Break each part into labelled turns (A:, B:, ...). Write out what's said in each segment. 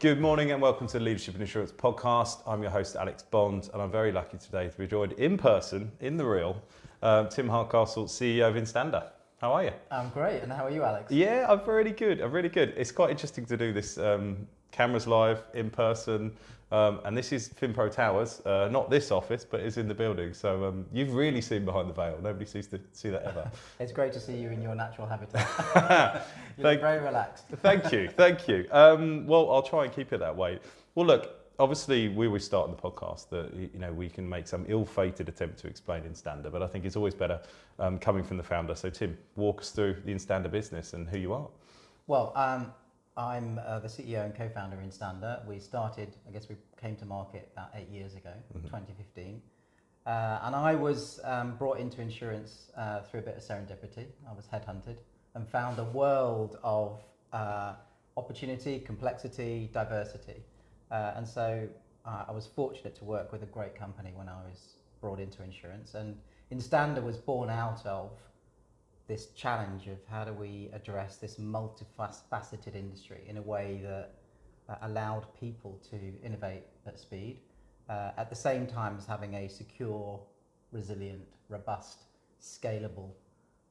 A: Good morning and welcome to the Leadership In Insurance podcast. I'm your host, Alex Bond, and I'm very lucky today to be joined in person, in the real, um, Tim Hardcastle, CEO of Instanda. How are you?
B: I'm great, and how are you, Alex?
A: Yeah, I'm really good. I'm really good. It's quite interesting to do this um, cameras live, in person, um, and this is FinPro Towers, uh, not this office, but it's in the building. So um, you've really seen behind the veil. Nobody sees to see that ever.
B: it's great to see you in your natural habitat. you Thank, very relaxed.
A: thank you, thank you. Um, well, I'll try and keep it that way. Well, look, obviously we always start in the podcast that you know we can make some ill-fated attempt to explain Instanda, but I think it's always better um, coming from the founder. So Tim, walk us through the Instanda business and who you are.
B: Well, um, I'm uh, the CEO and co-founder in Instanda. We started, I guess we came to market about eight years ago, mm-hmm. 2015. Uh, and I was um, brought into insurance uh, through a bit of serendipity. I was headhunted and found a world of uh, opportunity, complexity, diversity. Uh, and so uh, I was fortunate to work with a great company when I was brought into insurance. And Instanda was born out of this challenge of how do we address this multifaceted industry in a way that uh, allowed people to innovate at speed, uh, at the same time as having a secure, resilient, robust, scalable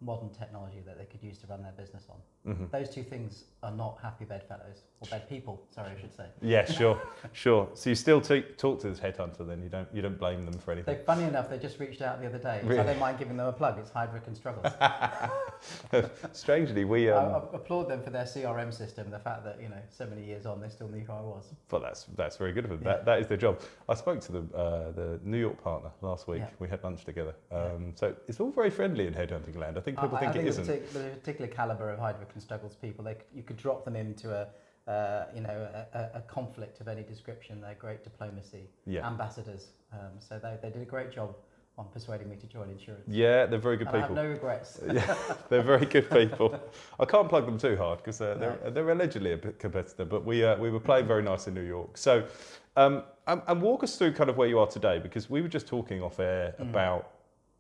B: modern technology that they could use to run their business on. Mm-hmm. Those two things are not happy bedfellows or bed people. Sorry, I should say.
A: Yeah, sure, sure. So you still t- talk to this headhunter, then you don't you don't blame them for anything.
B: They, funny enough, they just reached out the other day. Really? So they mind giving them a plug. It's Heidrick and Struggles.
A: Strangely, we um,
B: I, I applaud them for their CRM system. The fact that you know so many years on, they still knew who I was.
A: But that's that's very good of them. Yeah. That, that is their job. I spoke to the uh, the New York partner last week. Yeah. We had lunch together. Um, yeah. So it's all very friendly in headhunting land. I think people I, think I think it isn't.
B: The particular caliber of Heidrick and Struggles people, they you could drop them into a uh, you know a, a, conflict of any description. They're great diplomacy yeah. ambassadors. Um, so they, they did a great job on persuading me to join insurance.
A: Yeah, they're very good
B: and
A: people.
B: I have no regrets.
A: yeah, they're very good people. I can't plug them too hard because they're, no. they're, they're, allegedly a competitor, but we, uh, we were playing very nice in New York. So, um, and, and, walk us through kind of where you are today because we were just talking off air mm. about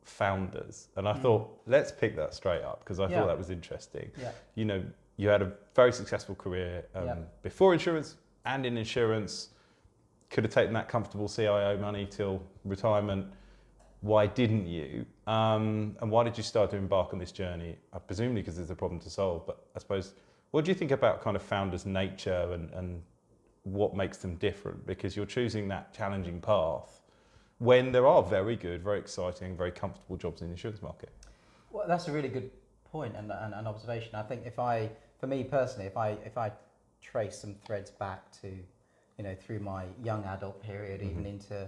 A: founders, and I mm. thought let's pick that straight up because I yeah. thought that was interesting. Yeah. You know, you had a very successful career um, yep. before insurance and in insurance. Could have taken that comfortable CIO money till retirement. Why didn't you? Um, and why did you start to embark on this journey? Uh, presumably because there's a problem to solve. But I suppose, what do you think about kind of founders' nature and, and what makes them different? Because you're choosing that challenging path when there are very good, very exciting, very comfortable jobs in the insurance market.
B: Well, that's a really good point and, and observation. I think if I for me personally, if I if I trace some threads back to, you know, through my young adult period, mm-hmm. even into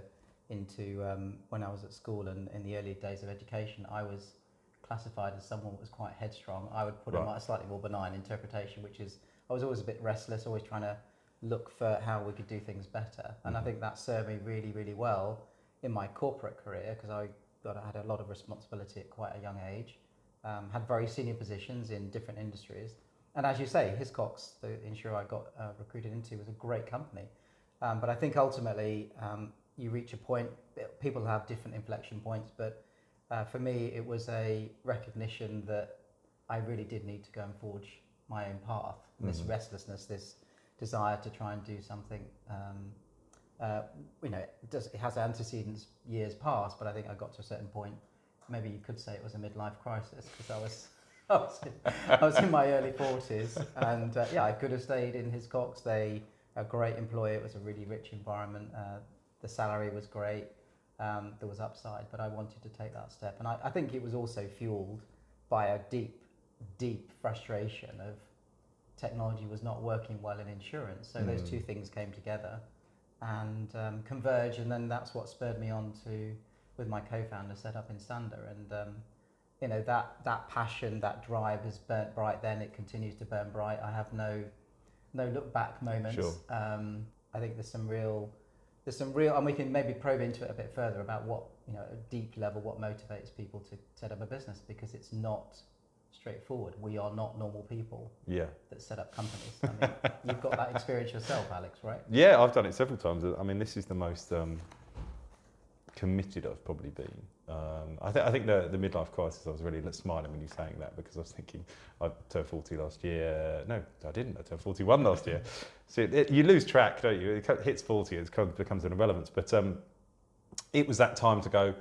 B: into um, when I was at school and in the early days of education, I was classified as someone that was quite headstrong. I would put right. a slightly more benign interpretation, which is I was always a bit restless, always trying to look for how we could do things better. And mm-hmm. I think that served me really, really well in my corporate career because I got I had a lot of responsibility at quite a young age. Um, had very senior positions in different industries and as you say, Hiscox, the insurer I got uh, recruited into, was a great company. Um, but I think ultimately um, you reach a point, people have different inflection points, but uh, for me it was a recognition that I really did need to go and forge my own path. Mm-hmm. This restlessness, this desire to try and do something. Um, uh, you know, it, does, it has antecedents years past, but I think I got to a certain point. Maybe you could say it was a midlife crisis because I was I was, in, I was in my early 40s, and uh, yeah, I could have stayed in Hiscox. They a great employer. It was a really rich environment. Uh, the salary was great. Um, there was upside, but I wanted to take that step, and I, I think it was also fueled by a deep, deep frustration of technology was not working well in insurance. So mm. those two things came together and um, converge, and then that's what spurred me on to, with my co-founder, set up in Instanda, and um, you know that that passion, that drive has burnt bright. Then it continues to burn bright. I have no no look back moments. Sure. Um, I think there's some real there's some real, and we can maybe probe into it a bit further about what you know, at a deep level, what motivates people to set up a business because it's not straightforward. We are not normal people.
A: Yeah.
B: That set up companies. I mean, you've got that experience yourself, Alex, right?
A: Yeah, I've done it several times. I mean, this is the most um, committed I've probably been. Um, I, th- I think the, the midlife crisis, I was really smiling when you were saying that because I was thinking I turned 40 last year. No, I didn't. I turned 41 last year. So it, it, you lose track, don't you? It hits 40, it becomes an irrelevance. But um, it was that time to go,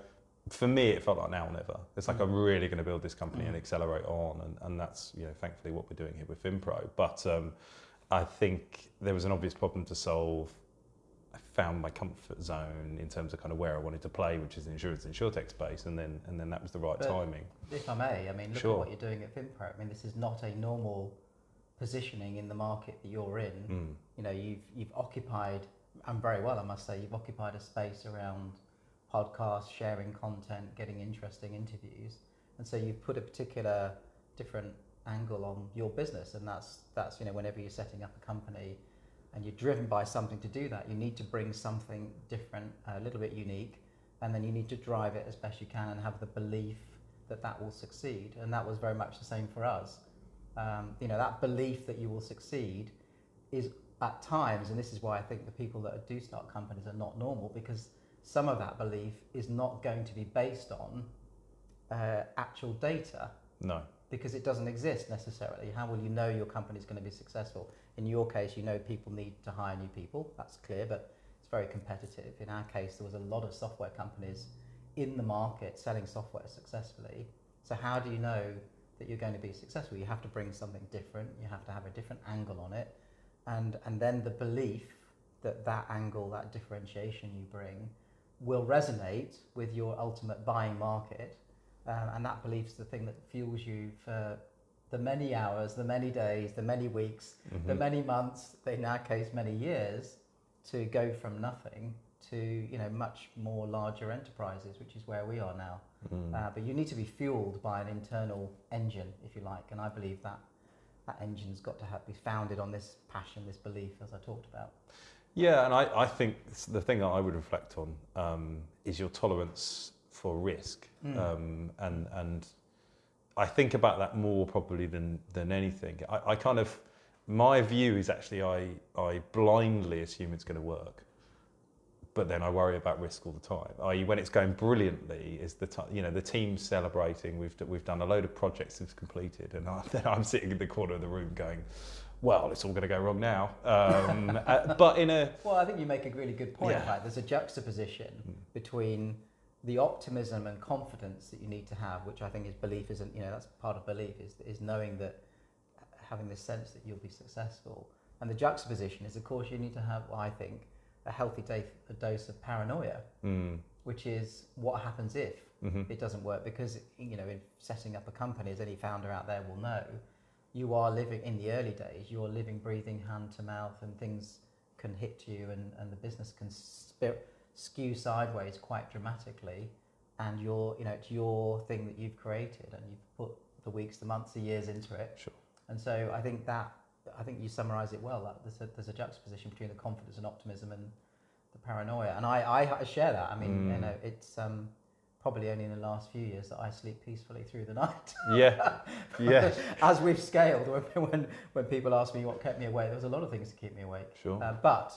A: for me, it felt like now or never. It's like mm. I'm really going to build this company mm. and accelerate on. And, and that's, you know, thankfully what we're doing here with FinPro. But um, I think there was an obvious problem to solve I found my comfort zone in terms of kind of where I wanted to play, which is the insurance and insurtech space, and then and then that was the right but timing.
B: If I may, I mean, look sure. at what you're doing at FinPro. I mean, this is not a normal positioning in the market that you're in. Mm. You know, you've you've occupied, and very well, I must say, you've occupied a space around podcasts, sharing content, getting interesting interviews, and so you've put a particular different angle on your business, and that's that's you know, whenever you're setting up a company and you're driven by something to do that, you need to bring something different, a little bit unique, and then you need to drive it as best you can and have the belief that that will succeed. And that was very much the same for us. Um, you know, that belief that you will succeed is at times, and this is why I think the people that do start companies are not normal because some of that belief is not going to be based on uh, actual data.
A: No.
B: Because it doesn't exist necessarily. How will you know your company is going to be successful? In your case, you know people need to hire new people, that's clear, but it's very competitive. In our case, there was a lot of software companies in the market selling software successfully. So, how do you know that you're going to be successful? You have to bring something different, you have to have a different angle on it, and, and then the belief that that angle, that differentiation you bring, will resonate with your ultimate buying market. Um, and that belief is the thing that fuels you for the many hours, the many days, the many weeks, mm-hmm. the many months, in our case, many years, to go from nothing to you know much more larger enterprises, which is where we are now. Mm. Uh, but you need to be fueled by an internal engine, if you like, and I believe that that engine's got to have, be founded on this passion, this belief, as I talked about.
A: Yeah, and I, I think the thing that I would reflect on um, is your tolerance for risk, mm. um, and and I think about that more probably than than anything. I, I kind of my view is actually I I blindly assume it's going to work, but then I worry about risk all the time. I.e., when it's going brilliantly, is the t- you know the team's celebrating. We've we've done a load of projects that's completed, and I, then I'm sitting in the corner of the room going, well, it's all going to go wrong now. Um, uh, but in a
B: well, I think you make a really good point. Yeah. Right? There's a juxtaposition mm. between the optimism and confidence that you need to have, which I think is belief, isn't you know that's part of belief is is knowing that having this sense that you'll be successful. And the juxtaposition is, of course, you need to have, I think, a healthy a dose of paranoia, mm. which is what happens if mm-hmm. it doesn't work. Because you know, in setting up a company, as any founder out there will know, you are living in the early days. You're living, breathing, hand to mouth, and things can hit you, and, and the business can skew sideways quite dramatically and your you know it's your thing that you've created and you've put the weeks the months the years into it
A: sure
B: and so i think that i think you summarize it well that there's a, there's a juxtaposition between the confidence and optimism and the paranoia and i i, I share that i mean mm. you know it's um probably only in the last few years that I sleep peacefully through the night.
A: Yeah, yeah.
B: As we've scaled, when, when when people ask me what kept me awake, there was a lot of things to keep me awake.
A: Sure.
B: Uh, but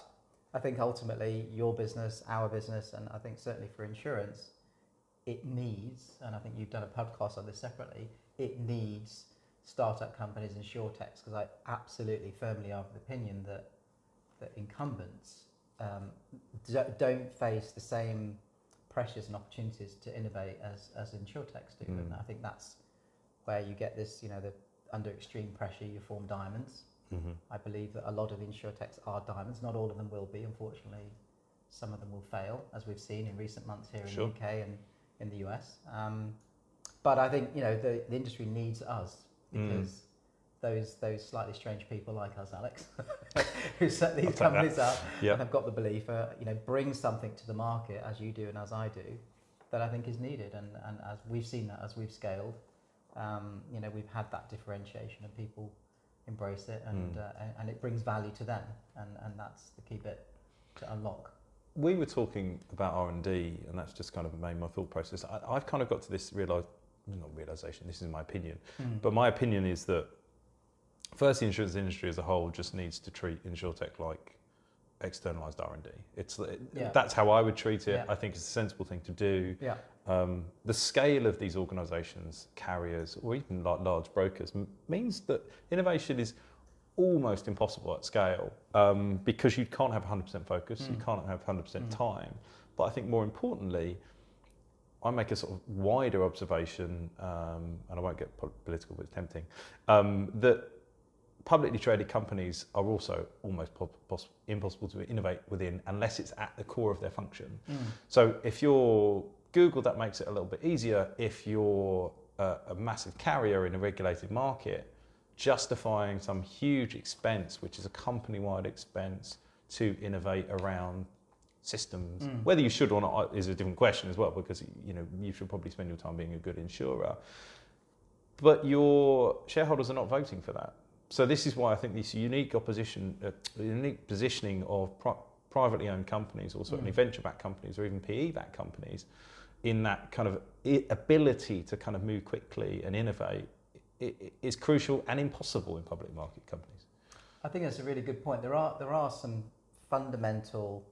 B: I think ultimately your business, our business, and I think certainly for insurance, it needs, and I think you've done a podcast on this separately, it needs startup companies and techs because I absolutely firmly are of the opinion that that incumbents um, don't face the same pressures and opportunities to innovate as as insurtechs do, mm. and I think that's where you get this, you know, the under extreme pressure you form diamonds Mm-hmm. I believe that a lot of insurtechs are diamonds. Not all of them will be, unfortunately. Some of them will fail, as we've seen in recent months here in sure. the UK and in the US. Um, but I think you know the, the industry needs us mm. because mm. Those those slightly strange people like us, Alex, who set these companies up yep. and have got the belief, uh, you know, bring something to the market as you do and as I do, that I think is needed. And, and as we've seen that as we've scaled, um, you know, we've had that differentiation and people embrace it and, mm. uh, and it brings value to them and, and that's the key bit to unlock.
A: We were talking about R&D and that's just kind of made my thought process. I, have kind of got to this realize, not realization, this is my opinion, mm. but my opinion is that first the insurance industry as a whole just needs to treat insurtech like externalized R&D. It's it,
B: Yeah.
A: that's how I would treat it.
B: Yeah.
A: I think it's a sensible thing to do.
B: Yeah.
A: Um, the scale of these organisations, carriers, or even like large brokers, m- means that innovation is almost impossible at scale um, because you can't have 100% focus, you
B: Mm.
A: can't have 100%
B: Mm.
A: time. But I think more importantly, I make a sort of wider observation, um, and I won't get political, but it's tempting, um, that publicly traded companies are also almost po- pos- impossible to innovate within unless it's at the core of their function.
B: Mm.
A: So if you're Google, that makes it a little bit easier. If you're a, a massive carrier in a regulated market, justifying some huge expense, which is a company-wide expense, to innovate around systems,
B: Mm.
A: whether you should or not is a different question as well, because you know you should probably spend your time being a good insurer. But your shareholders are not voting for that. So this is why I think this unique opposition, uh, unique positioning of pri- privately owned companies, or certainly
B: Mm.
A: venture-backed companies, or even PE-backed companies, in that kind of i- ability to kind of move quickly and innovate, is crucial and impossible in public market companies.
B: I think that's a really good point. There are there are some fundamental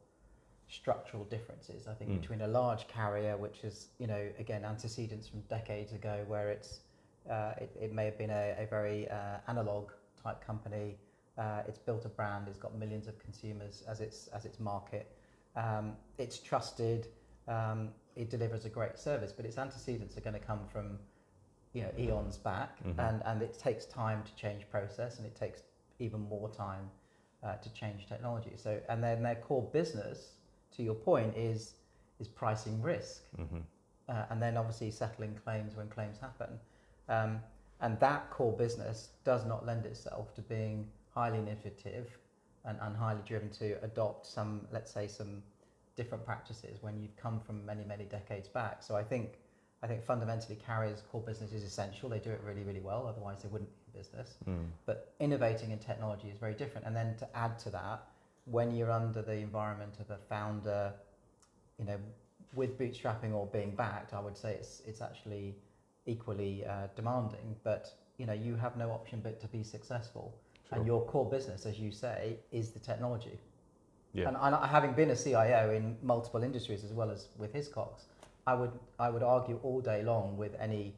B: structural differences. I think
A: Mm.
B: between a large carrier, which is you know again antecedents from decades ago, where it's uh, it, it may have been a, a very uh, analog type company. Uh, it's built a brand. It's got millions of consumers as its as its market. Um, it's trusted. Um, it delivers a great service, but its antecedents are going to come from you know eons back,
A: Mhm.
B: and and it takes time to change process, and it takes even more time uh, to change technology. So, and then their core business, to your point, is is pricing risk,
A: hmm
B: uh, and then obviously settling claims when claims happen. Um, and that core business does not lend itself to being highly innovative and, and highly driven to adopt some, let's say, some different practices when you've come from many, many decades back. So I think, I think fundamentally carriers' core business is essential. They do it really, really well. Otherwise, they wouldn't be in business.
A: Mm.
B: But innovating in technology is very different. And then to add to that, when you're under the environment of a founder, you know, with bootstrapping or being backed, I would say it's it's actually equally uh, demanding. But you know, you have no option but to be successful.
A: Sure.
B: And your core business, as you say, is the technology.
A: Yeah.
B: And, and having been a CIO in multiple industries as well as with Hiscox, I would I would argue all day long with any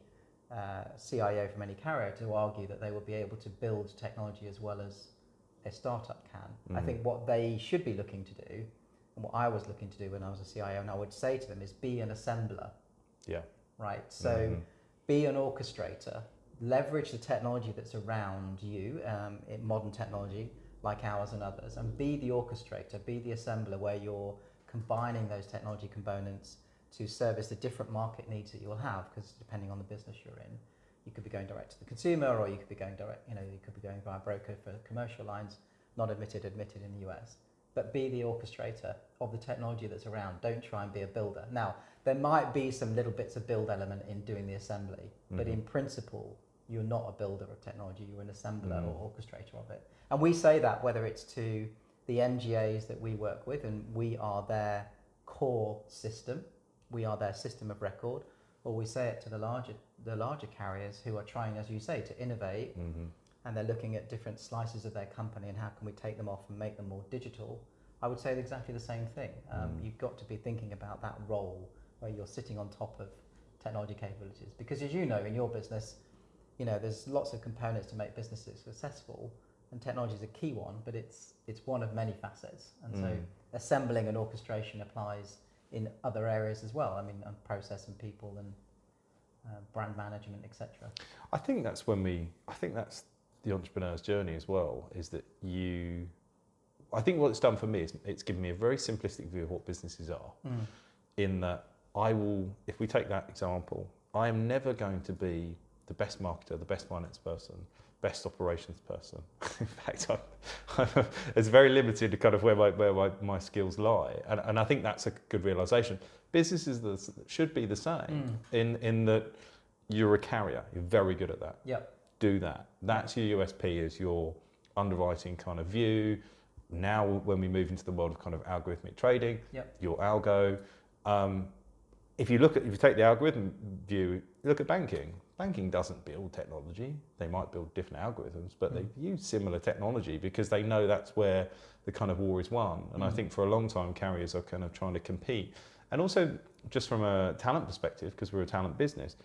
B: uh, CIO from any carrier to argue that they will be able to build technology as well as a startup can. I
A: Mhm.
B: think what they should be looking to do, and what I was looking to do when I was a CIO, and I would say to them is be an assembler,
A: Yeah.
B: right? So
A: Mhm.
B: Be an orchestrator, leverage the technology that's around you um, modern technology like ours and others, and be the orchestrator, be the assembler where you're combining those technology components to service the different market needs that you'll have, because depending on the business you're in, you could be going direct to the consumer, or you could be going direct, you know, you could be going via a broker for commercial lines, not admitted, admitted in the US. But be the orchestrator of the technology that's around. Don't try and be a builder. Now, there might be some little bits of build element in doing the assembly, but
A: Mhm.
B: in principle, you're not a builder of technology, you're an assembler
A: Mm.
B: or orchestrator of it. And we say that whether it's to the MGAs that we work with, and we are their core system, we are their system of record, or we say it to the larger the larger carriers who are trying, as you say, to innovate
A: Mhm.
B: and they're looking at different slices of their company and how can we take them off and make them more digital, I would say exactly the same thing. Um,
A: Mm.
B: You've got to be thinking about that role where you're sitting on top of technology capabilities. Because as you know, in your business, you know, there's lots of components to make businesses successful, and technology is a key one, but it's it's one of many facets. And so
A: Mm.
B: assembling and orchestration applies in other areas as well. I mean, and process and people and uh, brand management, etc.
A: I think that's when we. I think that's the entrepreneur's journey as well. Is that you? I think what it's done for me is it's given me a very simplistic view of what businesses are. In that I will, if we take that example, I am never going to be the best marketer, the best finance person, best operations person. In fact, I'm, I'm, it's very limited to kind of where my where my, my skills lie, and, and I think that's a good realization. Businesses that should be the same in in that you're a carrier, you're very good at that
B: Yep.
A: do that. That's your USP is your underwriting kind of view. Now, when we move into the world of kind of algorithmic trading,
B: Yep.
A: your algo. Um, if you look at, if you take the algorithm view, look at banking. banking doesn't build technology. They might build different algorithms, but
B: Mm.
A: they use similar technology because they know that's where the kind of war is won. And I
B: Mm.
A: think for a long time, carriers are kind of trying to compete. And also, just from a talent perspective, because we're a talent business,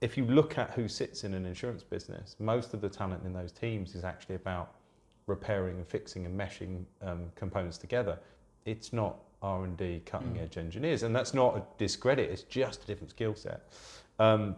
A: if you look at who sits in an insurance business, most of the talent in those teams is actually about repairing and fixing and meshing um, components together. It's not R and D, cutting
B: Mm.
A: edge engineers, and that's not a discredit. It's just a different skill set. Um,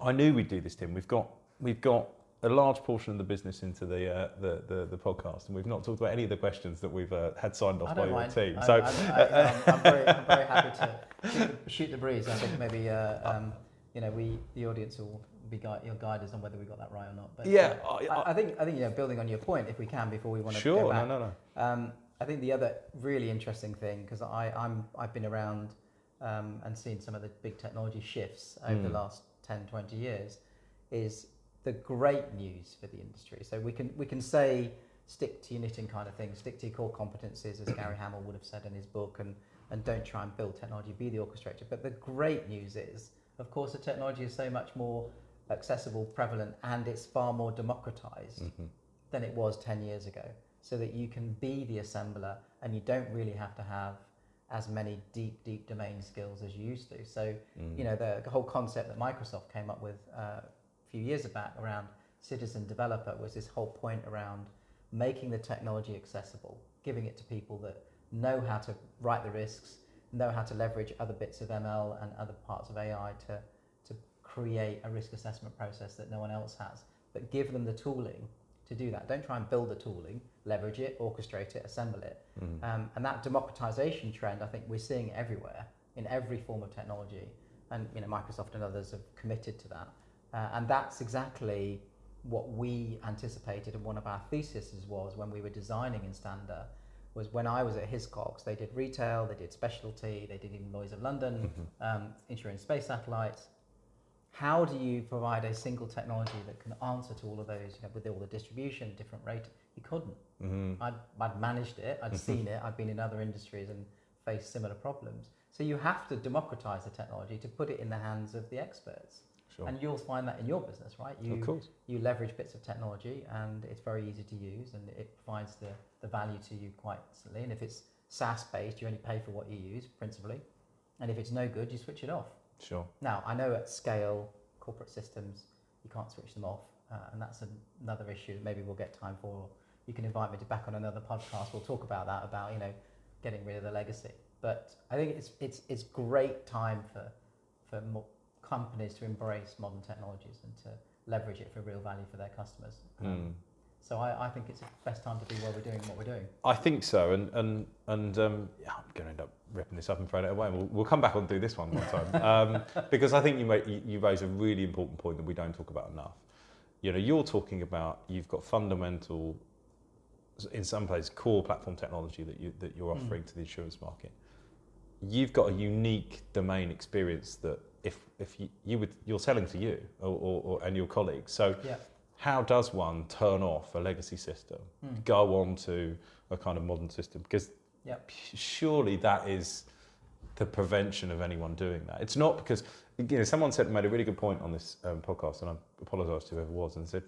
A: I knew we'd do this, Tim. We've got we've got a large portion of the business into the uh, the, the the podcast, and we've not talked about any of the questions that we've uh, had signed off by your
B: mind.
A: team.
B: I,
A: so
B: I, um, I'm, very, I'm very happy to shoot the, shoot the breeze. I think maybe uh, um, you know we the audience will be guide, your guiders on whether we got that right or not. But
A: yeah,
B: uh,
A: I,
B: I, I think I think you know building on your point, if we can, before we want to
A: sure.
B: go back.
A: No, no, no.
B: Um, I think the other really interesting thing, because I'm I've been around um, and seen some of the big technology shifts over the
A: Mm.
B: last 10, 20 years, is the great news for the industry. So we can we can say stick to your knitting kind of thing, stick to your core competencies, as Gary Hamel would have said in his book, and and don't try and build technology, be the orchestrator. But the great news is, of course, the technology is so much more accessible, prevalent, and it's far more democratized
A: Mhm.
B: than it was 10 years ago so that you can be the assembler and you don't really have to have as many deep deep domain skills as you used to so
A: Mm.
B: you know the, whole concept that microsoft came up with uh, a few years back around citizen developer was this whole point around making the technology accessible giving it to people that know how to write the risks know how to leverage other bits of ml and other parts of ai to to create a risk assessment process that no one else has but give them the tooling to do that. Don't try and build the tooling, leverage it, orchestrate it, assemble it.
A: Mm.
B: Um, and that democratization trend, I think we're seeing everywhere in every form of technology. And you know, Microsoft and others have committed to that. Uh, and that's exactly what we anticipated. And one of our theses was when we were designing in Instanda was when I was at Hiscox, they did retail, they did specialty, they did even Lloyd's of London,
A: Mhm.
B: um, insurance space satellites. How do you provide a single technology that can answer to all of those, you know, with all the distribution, different rate? You couldn't.
A: Mhm.
B: I'd, I'd managed it, I'd seen it, I'd been in other industries and faced similar problems. So you have to democratize the technology to put it in the hands of the experts.
A: Sure.
B: And you'll find that in your business, right?
A: of
B: You,
A: course.
B: you leverage bits of technology and it's very easy to use and it provides the, the value to you quite instantly. And if it's SaaS based, you only pay for what you use principally. And if it's no good, you switch it off.
A: Sure.
B: Now, I know at scale, corporate systems, you can't switch them off, uh, and that's an, another issue that maybe we'll get time for. You can invite me to back on another podcast. We'll talk about that, about you know, getting rid of the legacy. But I think it's it's it's great time for for mo- companies to embrace modern technologies and to leverage it for real value for their customers. Um,
A: Mm.
B: So I, I think it's the best time to be where we're doing what we're doing.
A: I think so, and and and um, yeah, I'm going to end up ripping this up and throwing it away. We'll, we'll come back and do this one one time um, because I think you make you, you raise a really important point that we don't talk about enough. You know, you're talking about you've got fundamental, in some places, core platform technology that you that you're
B: Mm.
A: offering to the insurance market. You've got a unique domain experience that if if you, you would you're selling to you or, or, or and your colleagues. So
B: Yeah.
A: How does one turn off a legacy system,
B: Mm.
A: go on to a kind of modern system? Because
B: Yep.
A: surely that is the prevention of anyone doing that. It's not because you know someone said made a really good point on this um, podcast, and I apologise to whoever it was, and said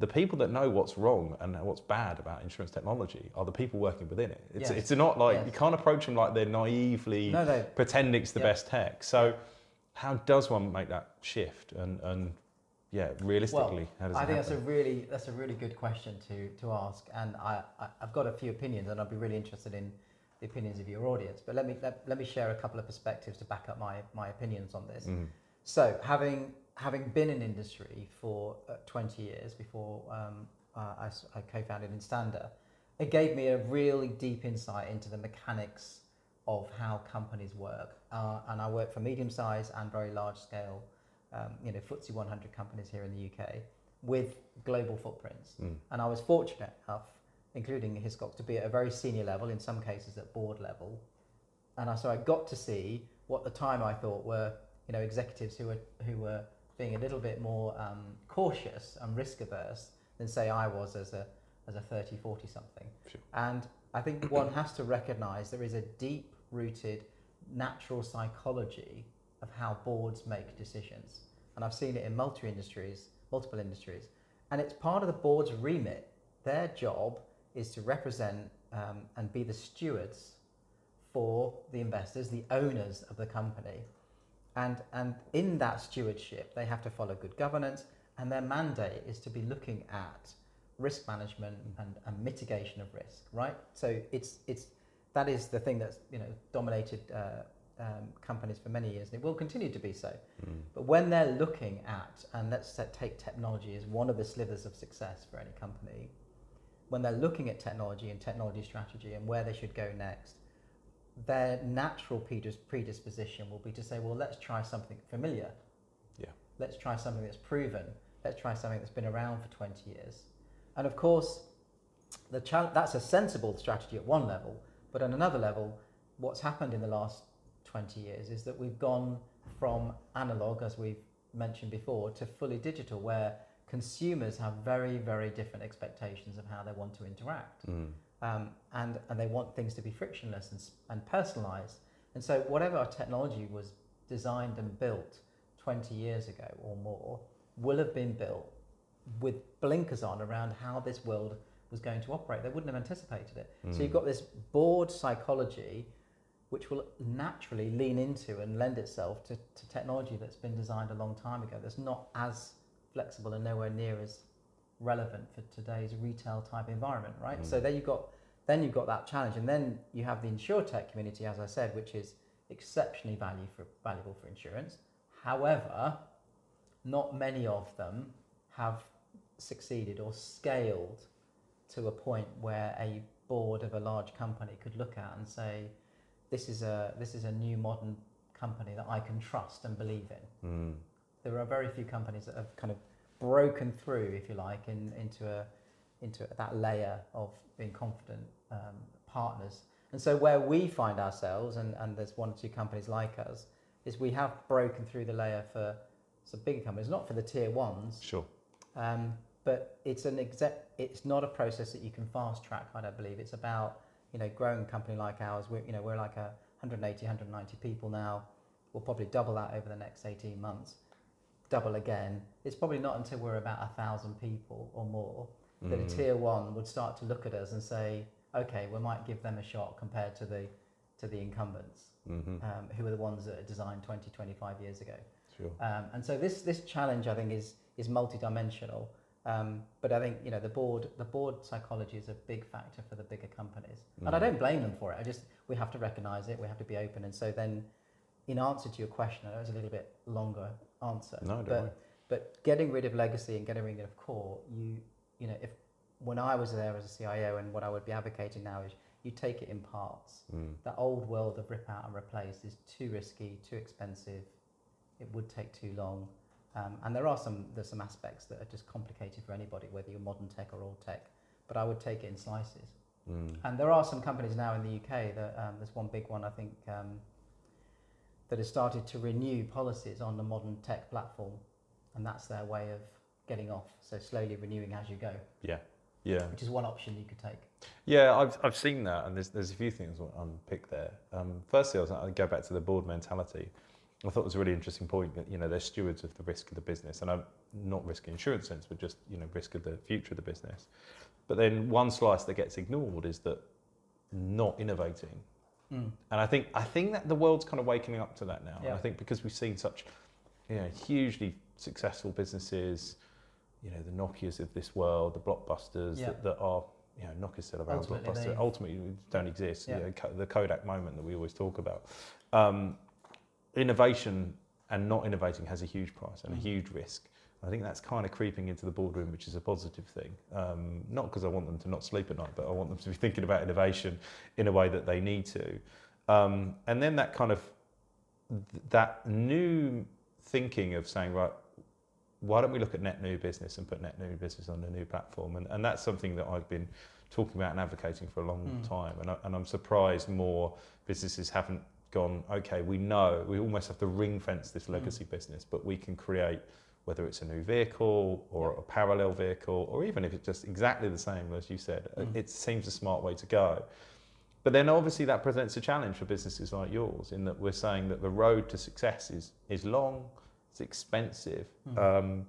A: the people that know what's wrong and what's bad about insurance technology are the people working within it. It's,
B: Yes.
A: it's not like
B: Yes.
A: you can't approach them like they're naively
B: No,
A: pretending it's the
B: Yeah.
A: best tech. So how does one make that shift? And, and yeah, realistically, how does
B: I think that's a really that's a really good question to to ask, and I, I I've got a few opinions, and I'd be really interested in the opinions of your audience. But let me let, let me share a couple of perspectives to back up my my opinions on this.
A: Mm.
B: So having having been in industry for uh, 20 years before um, uh, I, I co-founded Instanda, it gave me a really deep insight into the mechanics of how companies work. Uh, and I work for medium-sized and very large-scale, um, you know, FTSE 100 companies here in the UK with global footprints.
A: Mm.
B: And I was fortunate enough, including Hiscox, to be at a very senior level, in some cases at board level. And I, so I got to see what the time I thought were, you know, executives who were who were being a little bit more um, cautious and risk averse than say I was as a as a 30, 40 something.
A: Sure.
B: And I think one has to recognise there is a deep rooted natural psychology of how boards make decisions. and I've seen it in multi industries, multiple industries, and it's part of the board's remit. Their job is to represent um, and be the stewards for the investors, the owners of the company. And, and in that stewardship, they have to follow good governance, and their mandate is to be looking at risk management and, and mitigation of risk, right? So it's, it's, that is the thing that's you know, dominated uh, um, companies for many years, and it will continue to be so. Mm. But when they're looking at, and let's take technology as one of the slivers of success for any company, when they're looking at technology and technology strategy and where they should go next, their natural predisposition will be to say, well, let's try something familiar.
A: Yeah.
B: Let's try something that's proven. Let's try something that's been around for 20 years. And of course, the that's a sensible strategy at one level, but on another level, what's happened in the last 20 years is that we've gone from analog, as we've mentioned before, to fully digital, where consumers have very, very different expectations of how they want to interact. Mm. Um, and, and they want things to be frictionless and, and personalized. And so, whatever our technology was designed and built 20 years ago or more will have been built with blinkers on around how this world was going to operate. They wouldn't have anticipated it. Mm. So, you've got this board psychology which will naturally lean into and lend itself to, to technology that's been designed a long time ago that's not as flexible and nowhere near as relevant for today's retail type environment, right? Mm. So then you've got then you've got that challenge, and then you have the insurtech community, as I said, which is exceptionally value for, valuable for insurance. However, not many of them have succeeded or scaled to a point where a board of a large company could look at and say, "This is a this is a new modern company that I can trust and believe in." Mm. There are very few companies that have kind of broken through, if you like, in, into a into that layer of being confident um, partners. And so where we find ourselves, and, and there's one or two companies like us, is we have broken through the layer for some bigger companies, not for the tier ones.
A: Sure.
B: Um, but it's an exec, it's not a process that you can fast track. I don't believe it's about you know growing company like ours. We're you know we're like a 180, 190 people now. We'll probably double that over the next 18 months double again, it's probably not until we're about a thousand people or more that mm. a tier one would start to look at us and say, okay, we might give them a shot compared to the to the incumbents, mm-hmm. um, who are the ones that are designed 20, 25 years ago.
A: Sure.
B: Um, and so this this challenge, I think, is is multidimensional. Um, but I think you know the board the board psychology is a big factor for the bigger companies, mm. and I mm. don't blame them for it. I just we have to recognise it, we have to be open, and so then in answer to your question, I know it's a little bit longer answer.
A: No, don't
B: but,
A: worry.
B: but getting rid of legacy and getting rid of core, you you know, if when I was there as a CIO and what I would be advocating now is you take it in parts. Mm. That old world of rip out and replace is too risky, too expensive. It would take too long. Um, and there are some there's some aspects that are just complicated for anybody, whether you're modern tech or old tech. But I would take it in slices. Mm. And there are some companies now in the UK that um, there's one big one I think um, that has started to renew policies on the modern tech platform, and that's their way of getting off. So slowly renewing as you go.
A: Yeah, yeah.
B: Which is one option you could take.
A: Yeah, I've, I've seen that, and there's there's a few things I want to unpick there. Um, firstly, I was I go back to the board mentality. I thought it was a really interesting point that you know they're stewards of the risk of the business, and I'm not risk in insurance sense, but just you know risk of the future of the business. But then one slice that gets ignored is that not innovating Mm. And I think I think that the world's kind of waking up to that now. Yeah. I think because we've seen such, you know, hugely successful businesses, you know, the Nokia's of this world, the blockbusters yeah. that, that, are, you know, Nokia's still around, ultimately blockbuster they, ultimately don't exist. Yeah. You know, the Kodak moment that we always talk about. Um, innovation and not innovating has a huge price and a huge risk. I think that's kind of creeping into the boardroom, which is a positive thing. Um, not because I want them to not sleep at night, but I want them to be thinking about innovation in a way that they need to. Um, and then that kind of that new thinking of saying, right, why don't we look at net new business and put net new business on a new platform? And, and that's something that I've been talking about and advocating for a long mm. time. And, I, and I'm surprised more businesses haven't gone, okay, we know we almost have to ring fence this legacy mm. business, but we can create whether it's a new vehicle or a parallel vehicle, or even if it's just exactly the same as you said, mm. it seems a smart way to go. But then obviously that presents a challenge for businesses like yours in that we're saying that the road to success is, is long, It's expensive.
B: Mm.
A: Um,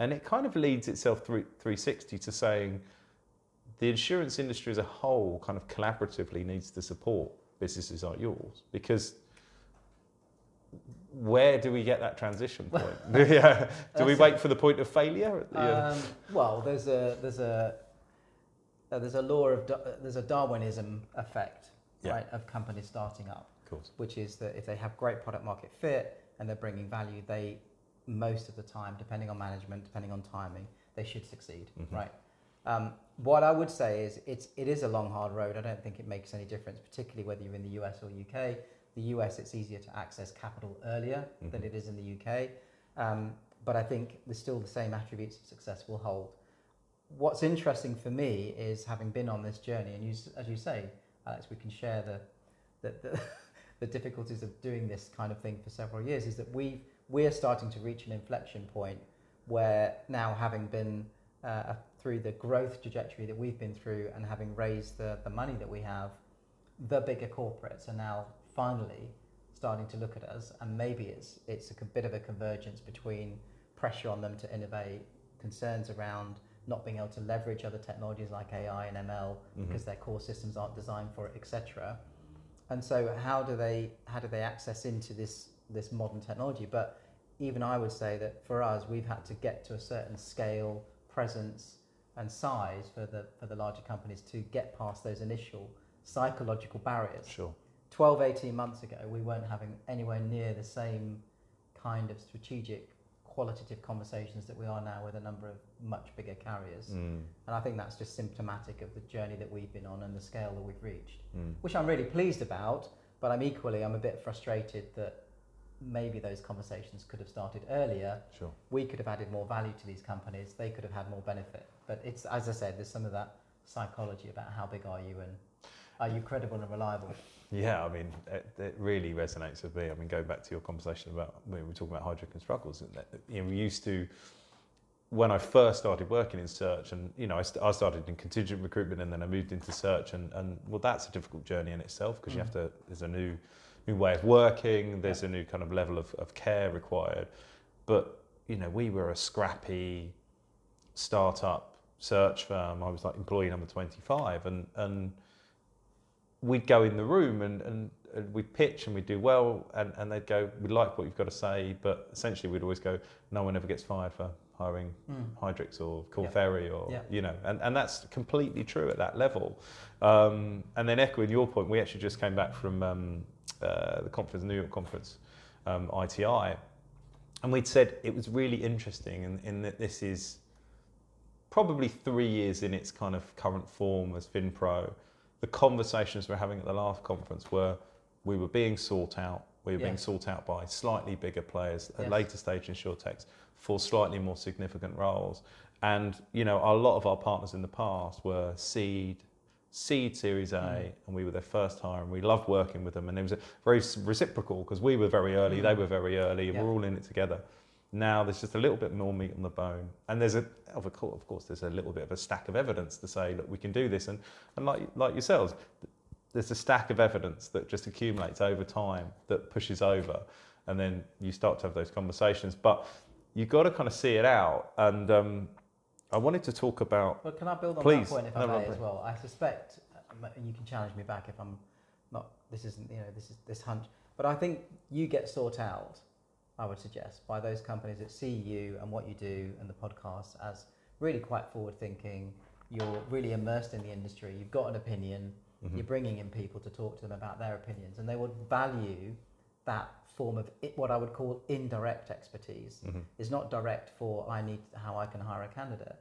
A: and it kind of leads itself through 360 to saying the insurance industry as a whole kind of collaboratively needs to support businesses like yours because where do we get that transition point? yeah. Do we wait for the point of failure? Yeah.
B: Um, well, there's a there's a uh, there's a law of uh, there's a Darwinism effect,
A: Yeah.
B: right, of companies starting up,
A: of course.
B: which is that if they have great product market fit and they're bringing value, they most of the time, depending on management, depending on timing, they should succeed,
A: Mhm.
B: right? Um, what I would say is it's it is a long hard road. I don't think it makes any difference, particularly whether you're in the US or UK. The US, it's easier to access capital earlier than
A: Mhm.
B: it is in the UK. Um, but I think there's still the same attributes of success will hold. What's interesting for me is having been on this journey, and you, as you say, Alex, we can share the, the, the, the difficulties of doing this kind of thing for several years, is that we, we're starting to reach an inflection point where now having been uh, through the growth trajectory that we've been through and having raised the, the money that we have, the bigger corporates are now finally starting to look at us, and maybe it's it's a bit of a convergence between pressure on them to innovate, concerns around not being able to leverage other technologies like AI and ML
A: Mhm.
B: because their core systems aren't designed for it, etc. And so, how do they how do they access into this this modern technology? But even I would say that for us, we've had to get to a certain scale, presence, and size for the for the larger companies to get past those initial psychological barriers.
A: Sure.
B: 12, 18 months ago, we weren't having anywhere near the same kind of strategic, qualitative conversations that we are now with a number of much bigger carriers.
A: Mm,
B: And I think that's just symptomatic of the journey that we've been on and the scale that we've reached,
A: mm.
B: which I'm really pleased about. But I'm equally, I'm a bit frustrated that maybe those conversations could have started earlier.
A: Sure.
B: We could have added more value to these companies. They could have had more benefit. But it's, as I said, there's some of that psychology about how big are you and are you credible and reliable.
A: Yeah, I mean, it, it really resonates with me. I mean, going back to your conversation about when we were talking about Heidrick and Struggles, and you know, we used to, when I first started working in search, and you know, I, st- I started in contingent recruitment, and then I moved into search, and, and well, that's a difficult journey in itself because you have mm. to. There's a new, new way of working. There's a new kind of level of, of care required, but you know, we were a scrappy startup search firm. I was like employee number 25, and and we'd go in the room and, and, we'd pitch and we'd do well and, and they'd go, we like what you've got to say, but essentially we'd always go, no one ever gets fired for hiring
B: Mm.
A: Heidrick's or Korn
B: Yeah.
A: Ferry or,
B: Yeah.
A: you know, and, and that's completely true at that level. Um, and then echoing your point, we actually just came back from um, uh, the conference, New York conference, um, ITI, and we'd said it was really interesting in, in that this is probably three years in its kind of current form as FinPro. The conversations we're having at the last conference were we were being sought out. We were being sought out by slightly bigger players at
B: Yes.
A: later stage insurtechs for slightly more significant roles. And you know, a lot of our partners in the past were seed, seed Series A,
B: Mm.
A: and we were their first hire, and we loved working with them. And it was very reciprocal because we were very early,
B: Mm.
A: they were very early, and
B: Yeah.
A: we're all in it together. Now there's just a little bit more meat on the bone, and there's a of course, of course there's a little bit of a stack of evidence to say that we can do this, and and like like yourselves, there's a stack of evidence that just accumulates over time that pushes over, and then you start to have those conversations. But you've got to kind of see it out, and um, I wanted to talk about
B: Well, can I build on
A: Please.
B: that point if
A: No,
B: I may as well? I suspect, um, and you can challenge me back if I'm not. This isn't, you know, this is this hunch. But I think you get sought out. I would suggest by those companies that see you and what you do and the podcast as really quite forward thinking. You're really immersed in the industry. You've got an opinion.
A: Mhm.
B: You're bringing in people to talk to them about their opinions, and they would value that form of it, what I would call indirect expertise
A: Mhm.
B: is not direct for I need how I can hire a candidate,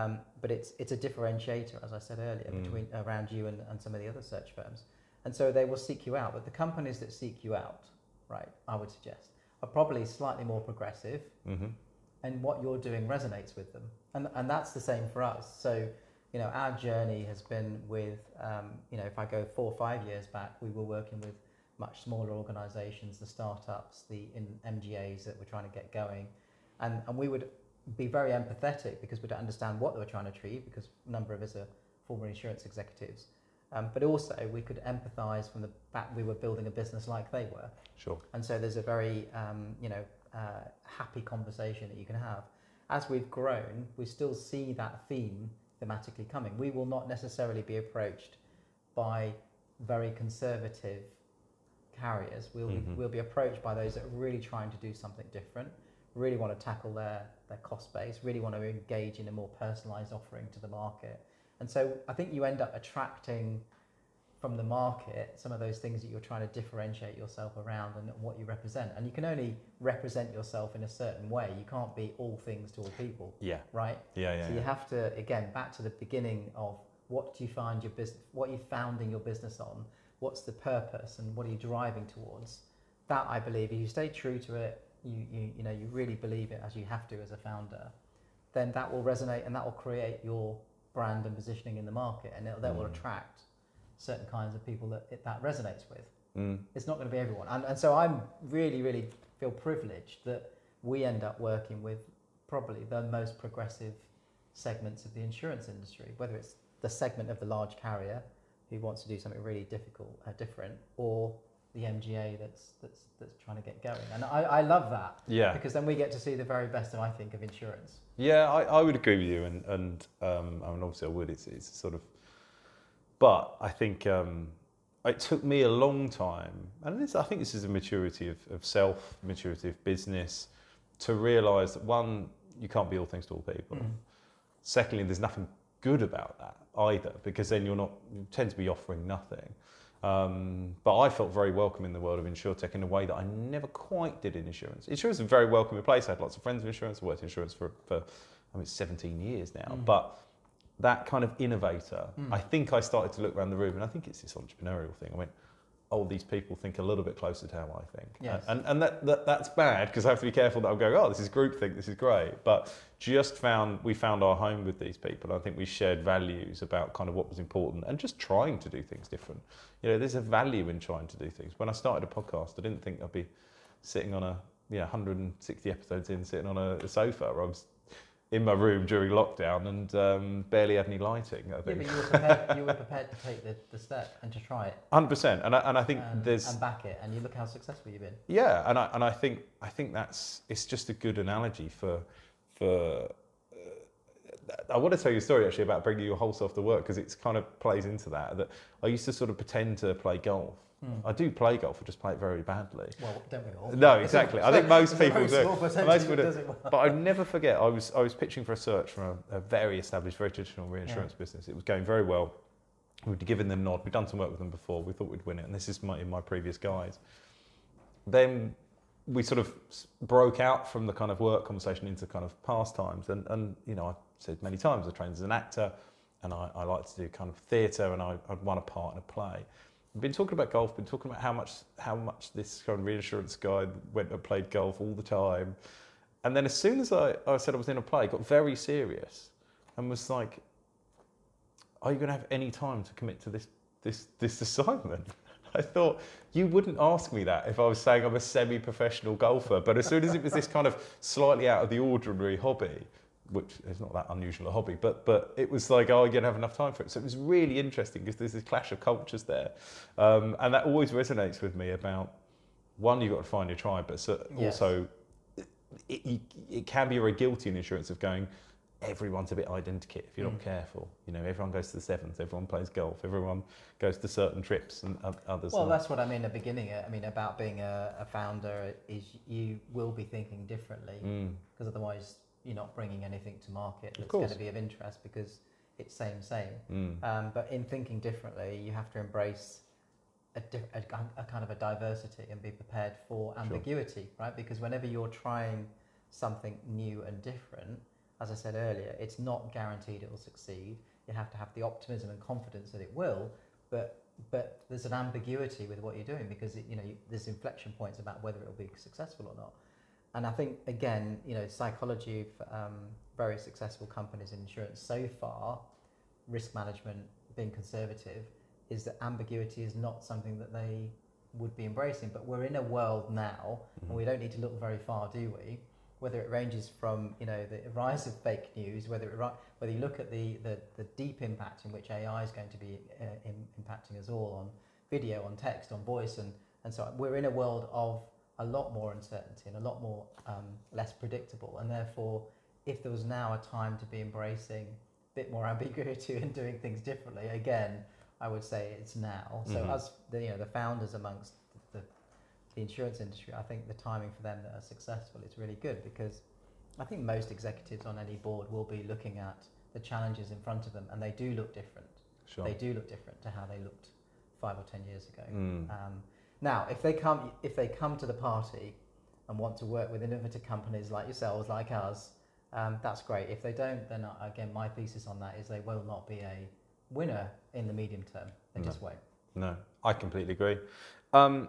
B: um, but it's it's a differentiator, as I said earlier,
A: Mm.
B: between around you and, and some of the other search firms, and so they will seek you out. But the companies that seek you out, right, I would suggest, are probably slightly more progressive,
A: Mhm.
B: and what you're doing resonates with them, and and that's the same for us. So. You know, our journey has been with, um, you know, if I go four or five years back, we were working with much smaller organisations, the startups, the in MGAs that were trying to get going, and and we would be very empathetic because we'd understand what they were trying to achieve because a number of us are former insurance executives, um, but also we could empathise from the fact we were building a business like they were,
A: Sure.
B: and so there's a very um, you know uh, happy conversation that you can have. As we've grown, we still see that theme thematically coming. We will not necessarily be approached by very conservative carriers. We'll,
A: Mhm.
B: be, we'll be approached by those that are really trying to do something different, really want to tackle their, their cost base, really want to engage in a more personalized offering to the market. And so I think you end up attracting from the market some of those things that you're trying to differentiate yourself around and what you represent. And you can only represent yourself in a certain way. You can't be all things to all people,
A: Yeah,
B: right?
A: yeah, yeah.
B: so you have to again back to the beginning of what do you find your business what are you founding your business on what's the purpose and what are you driving towards that i believe if you stay true to it you, you you know you really believe it as you have to as a founder then that will resonate and that will create your brand and positioning in the market and that will
A: Mm.
B: attract certain kinds of people that it, that resonates with
A: Mm.
B: it's not going to be everyone. And, and so I'm really, really feel privileged that we end up working with probably the most progressive segments of the insurance industry, whether it's the segment of the large carrier who wants to do something really difficult, uh, different, or the MGA that's, that's, that's trying to get going. And I, I love that
A: Yeah.
B: because then we get to see the very best, I think, of insurance.
A: Yeah, I, I would agree with you, and and um, I mean obviously I would. It's it's sort of, but I think um, it took me a long time, and this, I think this is a maturity of, of self, maturity of business, to realise that one, you can't be all things to all people.
B: Mm.
A: Secondly, there's nothing good about that either, because then you're not you tend to be offering nothing. Um, but I felt very welcome in the world of insurtech in a way that I never quite did in insurance. Insurance is a very welcoming place. I had lots of friends in insurance. I worked in insurance for, for I mean, 17 years now.
B: Mm.
A: But that kind of innovator,
B: Mm.
A: I think I started to look around the room, and I think it's this entrepreneurial thing. I went, oh, these people think a little bit closer to how I think.
B: Yes.
A: And, and that, that, that's bad because I have to be careful that I'm going, oh, this is groupthink, this is great. But just found, we found our home with these people. I think we shared values about kind of what was important and just trying to do things different. You know, there's a value in trying to do things. When I started a podcast, I didn't think I'd be sitting on a, you know, 160 episodes in, sitting on a, a sofa. I was in my room during lockdown and um, barely had any lighting, I
B: Yeah,
A: think.
B: but you were prepared, you were prepared to take the, the step and to try it
A: Hundred percent, and I, and I think
B: and,
A: there's
B: and back it, and you look how successful you've been.
A: yeah, and I and I think I think that's it's just a good analogy for for. Uh, I want to tell you a story actually about bringing your whole self to work because it's kind of plays into that. That I used to sort of pretend to play golf.
B: Hmm.
A: I do play golf, I just play it very badly.
B: Well, don't we all?
A: No, exactly. I think most people do. Most people do. But I never forget. I was I was pitching for a search from a, a very established, very traditional reinsurance business. It was going very well. We'd given them nod. We'd done some work with them before. We thought we'd win it, and this is my, in my previous guise. Then we sort of broke out from the kind of work conversation into kind of pastimes, and and you know I said many times I trained as an actor, and I, I like to do kind of theatre, and I, I'd won a part in a play. Been talking about golf, been talking about how much how much this kind of reinsurance guy went and played golf all the time. And then as soon as I, I said I was in a play, got very serious and was like, Are you gonna have any time to commit to this this this assignment? I thought you wouldn't ask me that if I was saying I'm a semi-professional golfer. But as soon as it was this kind of slightly out of the ordinary hobby, which is not that unusual a hobby, but but it was like, oh, you're gonna have enough time for it. So it was really interesting because there's this clash of cultures there, um, and that always resonates with me about one, you've got to find your tribe, but so
B: Yes.
A: also it, it, it can be very guilty in insurance of going. Everyone's a bit identikit if you're not
B: Mm.
A: careful. You know, everyone goes to the sevens, everyone plays golf, everyone goes to certain trips, and others.
B: Well,
A: not.
B: that's what I mean at the beginning. I mean about being a, a founder is you will be thinking differently
A: Mm.
B: because otherwise you're not bringing anything to market that's going to be of interest because it's same same.
A: Mm.
B: Um, but in thinking differently, you have to embrace a, diff- a, a kind of a diversity and be prepared for ambiguity, right? Because whenever you're trying something new and different, as I said earlier, it's not guaranteed it will succeed. You have to have the optimism and confidence that it will, but but there's an ambiguity with what you're doing because it, you know you, there's inflection points about whether it will be successful or not. And I think again, you know, psychology of um, very successful companies in insurance so far, risk management being conservative, is that ambiguity is not something that they would be embracing. But we're in a world now, and we don't need to look very far, do we? Whether it ranges from you know the rise of fake news, whether it, whether you look at the, the, the deep impact in which AI is going to be uh, in, impacting us all on video, on text, on voice, and and so on. we're in a world of a lot more uncertainty and a lot more um, less predictable. And therefore, if there was now a time to be embracing a bit more ambiguity and doing things differently, again, I would say it's now. So
A: Mhm.
B: as the you know the founders amongst the, the insurance industry, I think the timing for them that are successful is really good because I think most executives on any board will be looking at the challenges in front of them, and they do look different.
A: Sure.
B: They do look different to how they looked five or ten years ago.
A: Mm.
B: Um, now, if they come, if they come to the party and want to work with innovative companies like yourselves, like us, um, that's great. If they don't, then uh, again, my thesis on that is they will not be a winner in the medium term. They
A: No.
B: just won't.
A: No, I completely agree. Um,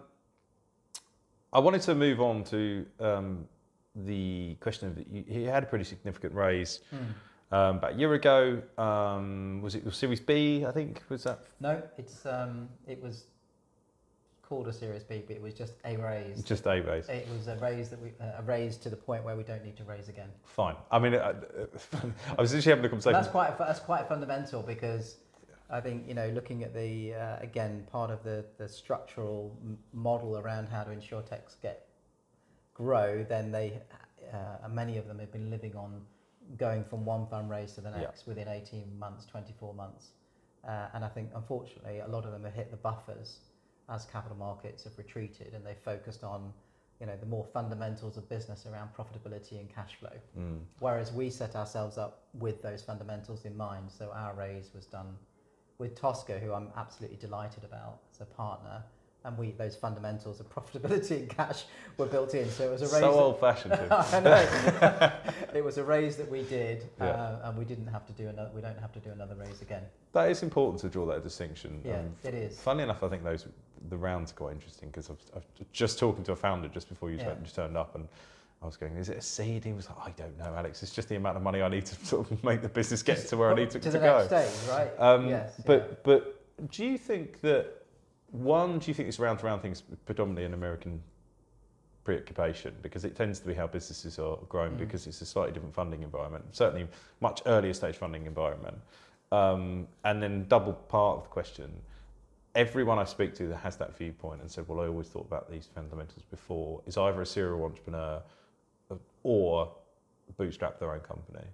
A: I wanted to move on to um, the question of you, he had a pretty significant raise um, about a year ago. Um, was it Series B? I think was that
B: No, it's um, it was called a Series B, but it was just a raise.
A: just a raise?
B: It was a raise that we uh, a raise to the point where we don't need to raise again.
A: Fine. I mean, I, I was literally having a conversation.
B: That's quite that's quite fundamental because I think you know looking at the uh, again part of the the structural model around how to insurtechs get grow, then they uh, many of them have been living on going from one fundraise to the
A: Yeah.
B: next within 18 months, 24 months, uh, and I think unfortunately a lot of them have hit the buffers as capital markets have retreated and they focused on you know the more fundamentals of business around profitability and cash flow.
A: Mm.
B: Whereas we set ourselves up with those fundamentals in mind. So our raise was done with Tosca, who I'm absolutely delighted about as a partner. And we those fundamentals of profitability and cash were built in. So it was a raise.
A: So
B: that-
A: old-fashioned.
B: I know. it was a raise that we did,
A: Yeah.
B: uh, and we didn't have to do another. We don't have to do another raise again.
A: that is important to draw that distinction.
B: Yeah,
A: Um,
B: it is.
A: Funny enough, I think those the rounds are quite interesting because I've, I've just talking to a founder just before you
B: Yeah.
A: turned, up and I was going, is it a seed? He was like, I don't know, Alex. It's just the amount of money I need to sort of make the business get to where I need to,
B: to
A: to go.
B: stage, right?
A: Um,
B: yes.
A: but but do you think that one? Do you think this round to round thing is predominantly an American preoccupation because it tends to be how businesses are growing
B: Mm.
A: because it's a slightly different funding environment, certainly much earlier stage funding environment. Um, and then double part of the question. Everyone I speak to that has that viewpoint and said, "Well, I always thought about these fundamentals before," is either a serial entrepreneur or bootstrap their own company.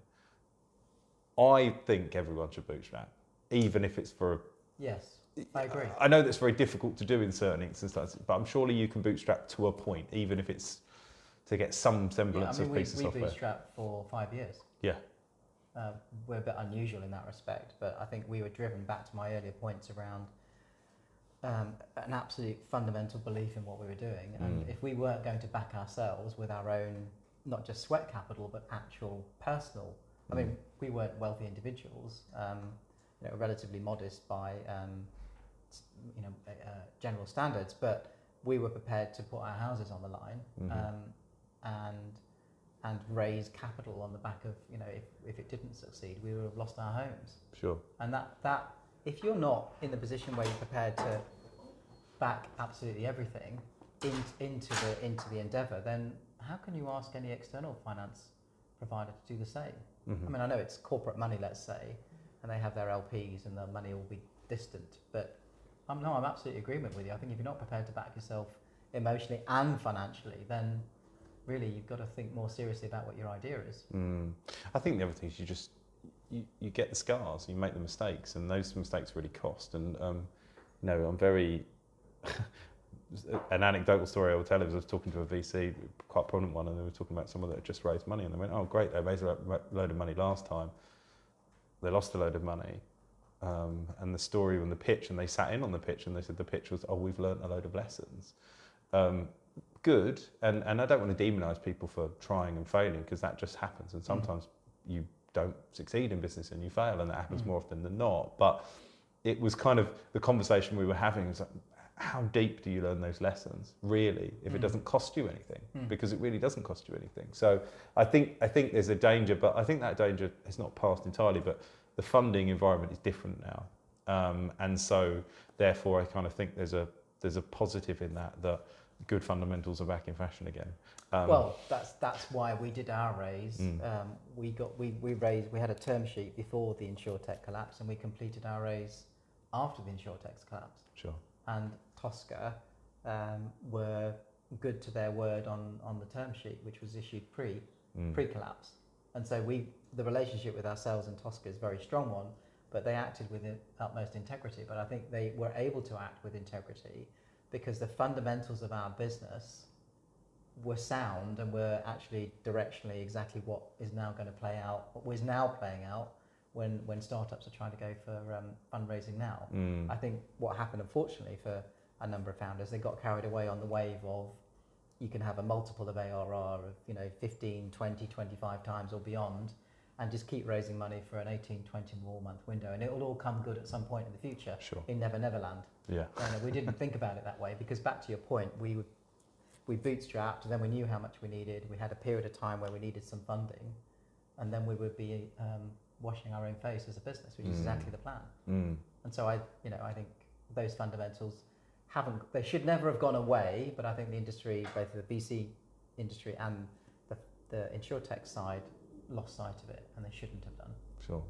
A: I think everyone should bootstrap, even if it's for.
B: yes, I agree.
A: I know that's very difficult to do in certain instances, but I'm surely you can bootstrap to a point, even if it's to get some
B: Yeah, I
A: semblance
B: mean,
A: of
B: we,
A: piece of
B: we
A: software.
B: bootstrapped for five years.
A: Yeah.
B: Uh, we're a bit unusual in that respect, but I think we were driven back to my earlier points around um, an absolute fundamental belief in what we were doing. And
A: Mm.
B: if we weren't going to back ourselves with our own, not just sweat capital, but actual personal, I mean, we weren't wealthy individuals, um, you know, relatively modest by, um, you know, uh, general standards, but we were prepared to put our houses on the line
A: Mhm.
B: um, and and raise capital on the back of you know if, if it didn't succeed we would have lost our homes
A: Sure.
B: and that that if you're not in the position where you're prepared to back absolutely everything in, into the into the endeavor then how can you ask any external finance provider to do the same
A: Mhm.
B: I mean I know it's corporate money let's say and they have their LPs and the money will be distant but I'm no I'm absolutely agreement with you I think if you're not prepared to back yourself emotionally and financially then really you've got to think more seriously about what your idea is
A: Mm. I think the other thing is you just you, you get the scars, you make the mistakes, and those mistakes really cost. And um, you know, I'm very an anecdotal story I will tell is I was talking to a VC, quite a prominent one, and they were talking about someone that had just raised money, and they went, "Oh, great! They raised a load of money last time. They lost a load of money." Um, and the story on the pitch, and they sat in on the pitch, and they said the pitch was, "Oh, we've learnt a load of lessons." Um, good, and and I don't want to demonise people for trying and failing because that just happens, and sometimes you don't succeed in business and you fail, and that happens
B: Mm.
A: more often than not. But it was kind of the conversation we were having was like, how deep do you learn those lessons really if it
B: Mm.
A: doesn't cost you anything
B: Mm.
A: because it really doesn't cost you anything so i think i think there's a danger but i think that danger is not passed entirely but the funding environment is different now um, and so therefore i kind of think there's a there's a positive in that that good fundamentals are back in fashion again um,
B: well that's that's why we did our raise
A: Mm.
B: um, we got we, we raised we had a term sheet before the InsureTech collapse and we completed our raise after the insurtech collapse
A: sure
B: and Tosca um, were good to their word on, on the term sheet, which was issued pre
A: Mm.
B: pre collapse. And so we the relationship with ourselves and Tosca is a very strong one, but they acted with the utmost integrity. But I think they were able to act with integrity because the fundamentals of our business were sound and were actually directionally exactly what is now going to play out, what was now playing out when, when startups are trying to go for um, fundraising now.
A: Mm.
B: I think what happened, unfortunately, for a number of founders, they got carried away on the wave of you can have a multiple of ARR of you know 15, 20, 25 times or beyond, and just keep raising money for an 18, 20 more month window, and it will all come good at some point in the future
A: Sure.
B: in Never Never Land.
A: Yeah.
B: And we didn't think about it that way because back to your point, we would, we bootstrapped, and then we knew how much we needed. We had a period of time where we needed some funding, and then we would be um, washing our own face as a business, which is
A: Mm.
B: exactly the plan.
A: Mm.
B: And so I, you know, I think those fundamentals haven't, they should never have gone away, but I think the industry, both the VC industry and the, the insurtech side, lost sight of it, and they shouldn't have done.
A: Sure.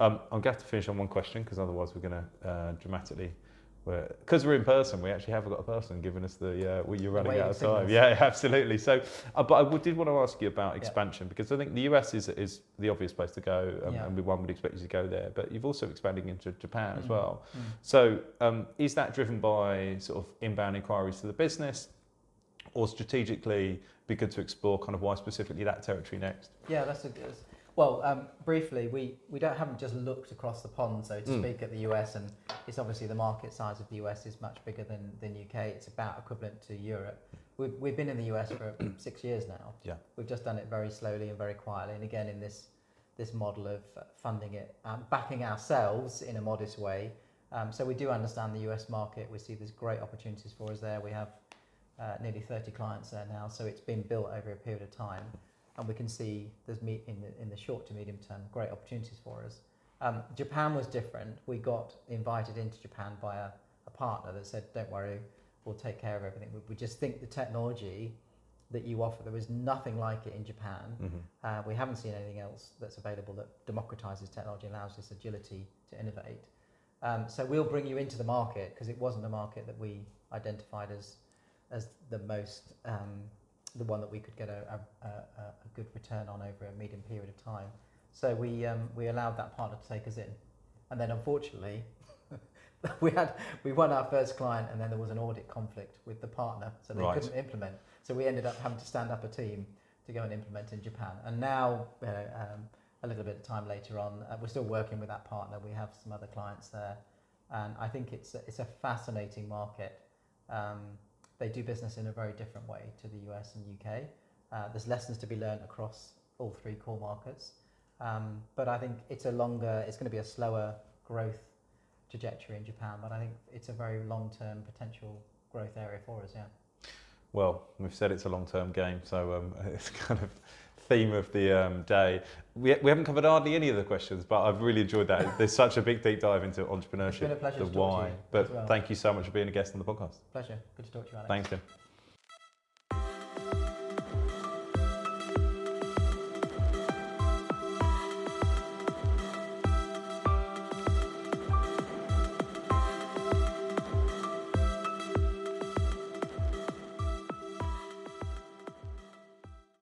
A: Um, I'm going to have to finish on one question because otherwise we're going to uh, dramatically. Because we're in person, we actually have got a person giving us the. Uh, well, you're running out of
B: signals.
A: time. Yeah, absolutely. So, uh, but I did want to ask you about
B: Yeah.
A: expansion because I think the US is is the obvious place to go, um,
B: Yeah.
A: and we- one would expect you to go there. But you've also expanding into Japan as
B: Mm.
A: well.
B: Mm.
A: So, um, is that driven by sort of inbound inquiries to the business, or strategically be good to explore kind of why specifically that territory next?
B: Yeah, that's a good. Well, um, briefly, we, we don't haven't just looked across the pond, so to
A: Mm.
B: speak, at the US, and it's obviously the market size of the US is much bigger than than UK. It's about equivalent to Europe. We've, we've been in the US for six years now.
A: Yeah.
B: We've just done it very slowly and very quietly, and again in this this model of funding it, um, backing ourselves in a modest way. Um, so we do understand the US market. We see there's great opportunities for us there. We have uh, nearly 30 clients there now, so it's been built over a period of time and we can see there's me in the, in the short to medium term great opportunities for us. Um, Japan was different. We got invited into Japan by a, a partner that said, "Don't worry, we'll take care of everything." We, we just think the technology that you offer, there is nothing like it in Japan.
A: Mm-hmm.
B: Uh, we haven't seen anything else that's available that democratizes technology, allows this agility to innovate. Um, so we'll bring you into the market because it wasn't a market that we identified as as the most um, the one that we could get a, a, a, a good return on over a medium period of time. So we um, we allowed that partner to take us in, and then unfortunately. we had we won our first client and then there was an audit conflict with the partner so they
A: Right.
B: couldn't implement so we ended up having to stand up a team to go and implement in Japan. And now, you know, um, a little bit of time later on, uh, we're still working with that partner. We have some other clients there, and I think it's a, it's a fascinating market. Um, they do business in a very different way to the US and UK. Uh, there's lessons to be learned across all three core markets, um, but I think it's a longer, it's going to be a slower growth trajectory in Japan. But I think it's a very long-term potential growth area for us. Yeah.
A: Well, we've said it's a long-term game, so um, it's kind of theme of the um, day. We, we haven't covered hardly any of the questions, but I've really enjoyed that. There's such a big deep dive into entrepreneurship,
B: It's been a pleasure
A: the
B: to talk to
A: why.
B: you
A: But
B: well.
A: thank you so much for being a guest on the podcast.
B: Pleasure. Good to talk to you, Alex.
A: Thanks, Tim.